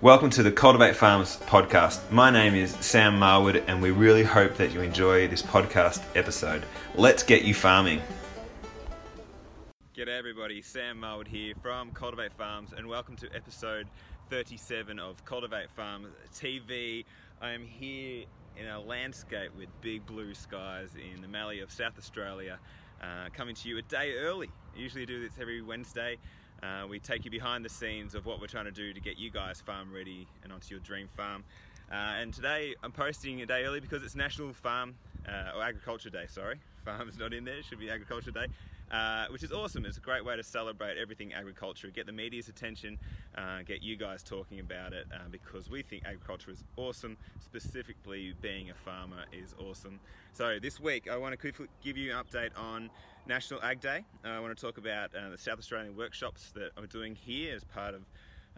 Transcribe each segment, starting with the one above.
Welcome to the Cultivate Farms podcast. My name is Sam Marwood, and we really hope that you enjoy this podcast episode. Let's get you farming. G'day, everybody. Sam Marwood here from Cultivate Farms, and welcome to episode 37 of Cultivate Farms TV. I am here in a landscape with big blue skies in the Mallee of South Australia, uh, coming to you a day early. I usually do this every Wednesday. Uh, we take you behind the scenes of what we're trying to do to get you guys farm ready and onto your dream farm. Uh, and today I'm posting a day early because it's National Farm uh, or Agriculture Day. Sorry, farm's not in there. It should be Agriculture Day. Uh, which is awesome. It's a great way to celebrate everything agriculture, get the media's attention, uh, get you guys talking about it uh, because we think agriculture is awesome. Specifically, being a farmer is awesome. So, this week I want to quickly give you an update on National Ag Day. I want to talk about uh, the South Australian workshops that I'm doing here as part of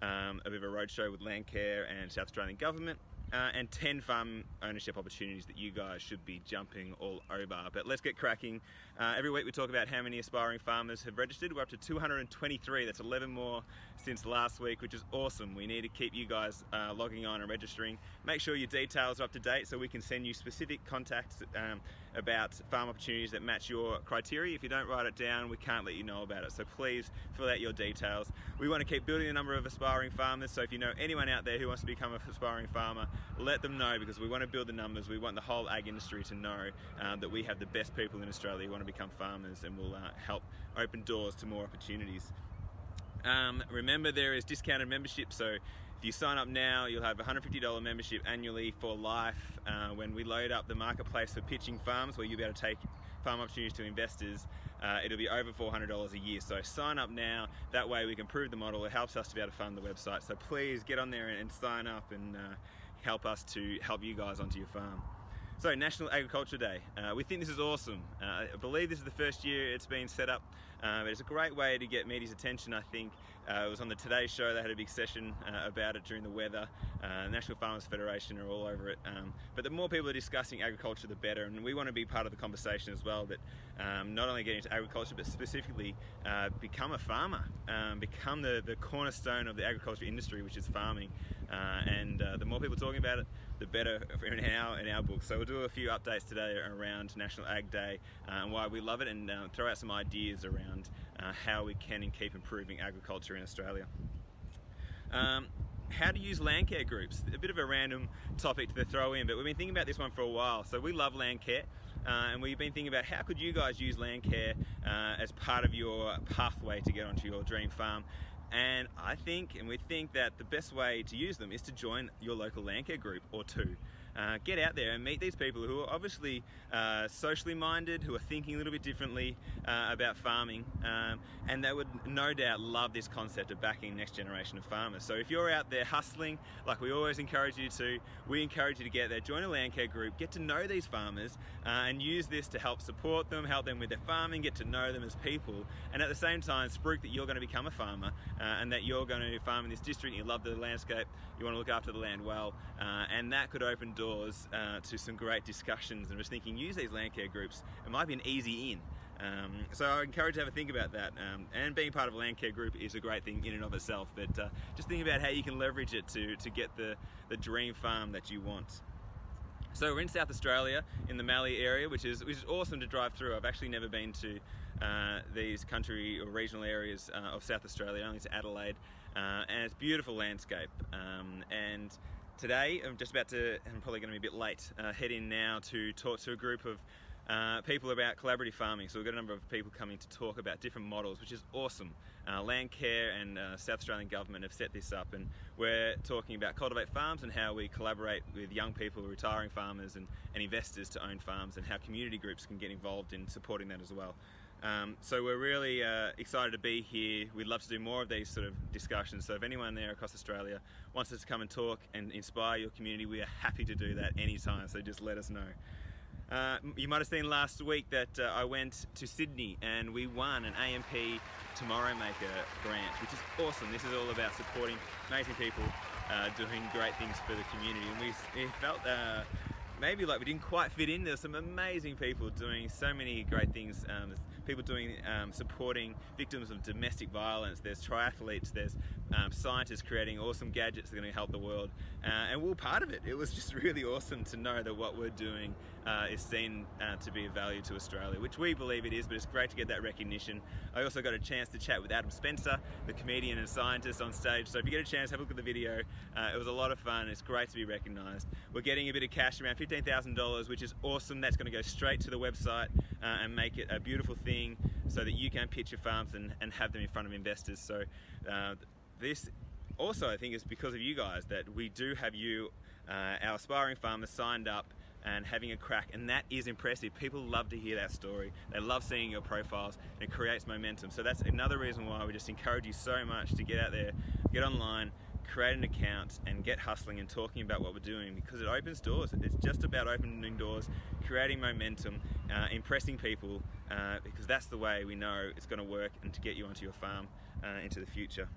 um, a bit of a roadshow with Landcare and South Australian Government uh, and 10 farm ownership opportunities that you guys should be jumping all over. But let's get cracking. Uh, every week we talk about how many aspiring farmers have registered. We're up to 223. That's 11 more since last week, which is awesome. We need to keep you guys uh, logging on and registering. Make sure your details are up to date so we can send you specific contacts um, about farm opportunities that match your criteria. If you don't write it down, we can't let you know about it. So please fill out your details. We want to keep building the number of aspiring farmers. So if you know anyone out there who wants to become an aspiring farmer, let them know because we want to build the numbers. We want the whole ag industry to know um, that we have the best people in Australia who want to become farmers and will uh, help open doors to more opportunities. Um, remember, there is discounted membership, so if you sign up now, you'll have a $150 membership annually for life. Uh, when we load up the marketplace for pitching farms, where you'll be able to take farm opportunities to investors, uh, it'll be over $400 a year. So sign up now. That way we can prove the model. It helps us to be able to fund the website. So please get on there and, sign up and uh, help us to help you guys onto your farm. So, National Agriculture Day. Uh, we think this is awesome. Uh, I believe this is the first year it's been set up. Uh, it's a great way to get media's attention, I think. Uh, it was on the Today Show, they had a big session uh, about it during the weather. Uh, National Farmers Federation are all over it. Um, but the more people are discussing agriculture, the better. And we want to be part of the conversation as well that um, not only get into agriculture, but specifically become a farmer, um, become the, the cornerstone of the agriculture industry, which is farming. And the more people talking about it, the better in our in our book. So we'll do a few updates today around National Ag Day uh, and why we love it, and uh, throw out some ideas around uh, how we can and keep improving agriculture in Australia. Um, how to use Landcare groups. A bit of a random topic to throw in, but we've been thinking about this one for a while. So we love Landcare. Uh, and we've been thinking about how could you guys use Landcare uh, as part of your pathway to get onto your dream farm. And I think, and we think that the best way to use them is to join your local Landcare group or two. Uh, get out there and meet these people who are obviously uh, socially minded, who are thinking a little bit differently uh, about farming, um, and they would no doubt love this concept of backing next generation of farmers. So if you're out there hustling, like we always encourage you to, we encourage you to get there, join a Landcare group, get to know these farmers, uh, and use this to help support them, help them with their farming, get to know them as people, and at the same time, spruik that you're going to become a farmer uh, and that you're going to farm in this district, you love the landscape, you want to look after the land well, uh, and that could open doors uh, to some great discussions. And just thinking, use these Landcare groups. It might be an easy in. Um, so I encourage you to have a think about that. Um, and being part of a Landcare group is a great thing in and of itself. But uh, just think about how you can leverage it to, to get the, the dream farm that you want. So we're in South Australia, in the Mallee area, which is which is awesome to drive through. I've actually never been to uh, these country or regional areas uh, of South Australia, only to Adelaide, uh, and it's beautiful landscape. Um, and today. I'm just about to, I'm probably going to be a bit late, uh, head in now to talk to a group of uh, people about collaborative farming. So we've got a number of people coming to talk about different models, which is awesome. Uh, Landcare and uh, South Australian Government have set this up, and we're talking about Cultivate Farms and how we collaborate with young people, retiring farmers, and, and investors to own farms, and how community groups can get involved in supporting that as well. Um, so we're really uh, excited to be here. We'd love to do more of these sort of discussions. So if anyone there across Australia wants us to come and talk and inspire your community, we are happy to do that anytime. So just let us know. Uh, you might have seen last week that uh, I went to Sydney and we won an AMP Tomorrow Maker grant, which is awesome. This is all about supporting amazing people uh, doing great things for the community. And we, felt uh, maybe like we didn't quite fit in. There's some amazing people doing so many great things. Um, people doing um, supporting victims of domestic violence. There's triathletes. There's um, scientists creating awesome gadgets that are going to help the world, uh, and we're all part of it. It was just really awesome to know that what we're doing uh, is seen uh, to be of value to Australia, which we believe it is. But it's great to get that recognition. I also got a chance to chat with Adam Spencer, the comedian and scientist, on stage. So if you get a chance, have a look at the video. Uh, it was a lot of fun. It's great to be recognised. We're getting a bit of cash, around fifteen thousand dollars, which is awesome. That's going to go straight to the website uh, and make it a beautiful thing, so that you can pitch your farms and, and have them in front of investors. So uh, this also, I think, is because of you guys that we do have you, uh, our aspiring farmers, signed up and having a crack, and that is impressive. People love to hear that story. They love seeing your profiles, and it creates momentum. So that's another reason why we just encourage you so much to get out there, get online, create an account, and get hustling and talking about what we're doing because it opens doors. It's just about opening doors, creating momentum, uh, impressing people, uh, because that's the way we know it's going to work and to get you onto your farm uh, into the future.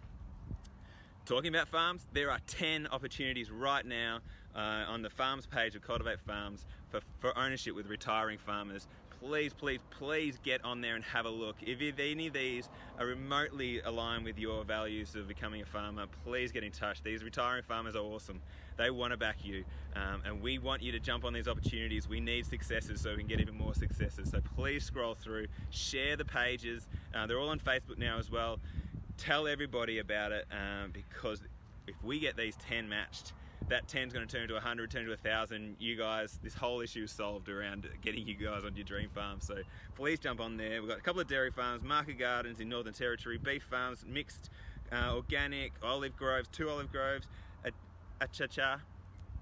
Talking about farms, there are 10 opportunities right now uh, on the farms page of Cultivate Farms for, for ownership with retiring farmers. Please, please, please get on there and have a look. If any of these are remotely aligned with your values of becoming a farmer, please get in touch. These retiring farmers are awesome. They want to back you, um, and we want you to jump on these opportunities. We need successes so we can get even more successes. So please scroll through, share the pages. Uh, they're all on Facebook now as well tell everybody about it um, because if we get these 10 matched, that 10 is going to turn to 100, turn to 1,000. You guys, this whole issue is solved around getting you guys on your dream farm. So please jump on there. We've got a couple of dairy farms, market gardens in Northern Territory, beef farms, mixed, uh, organic, olive groves, two olive groves, a, a cha-cha.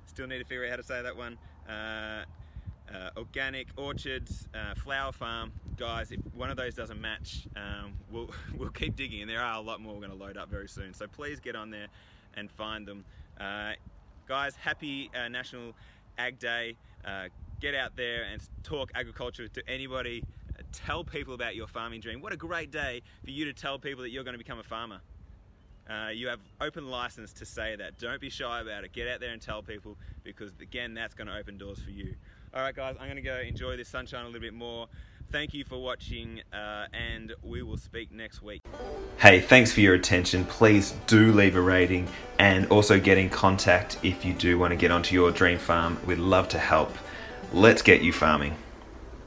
Still need to figure out how to say that one. Uh, uh, organic orchards, uh, flower farm. Guys, if one of those doesn't match, um, we'll, we'll keep digging and there are a lot more we're going to load up very soon. So please get on there and find them. Uh, guys, happy uh, National Ag Day. Uh, get out there and talk agriculture to anybody. Tell people about your farming dream. What a great day for you to tell people that you're going to become a farmer. Uh, you have open license to say that. Don't be shy about it. Get out there and tell people because again, that's going to open doors for you. All right, guys, I'm going to go enjoy this sunshine a little bit more. Thank you for watching, uh, and we will speak next week. Hey, thanks for your attention. Please do leave a rating and also get in contact if you do want to get onto your dream farm. We'd love to help. Let's get you farming.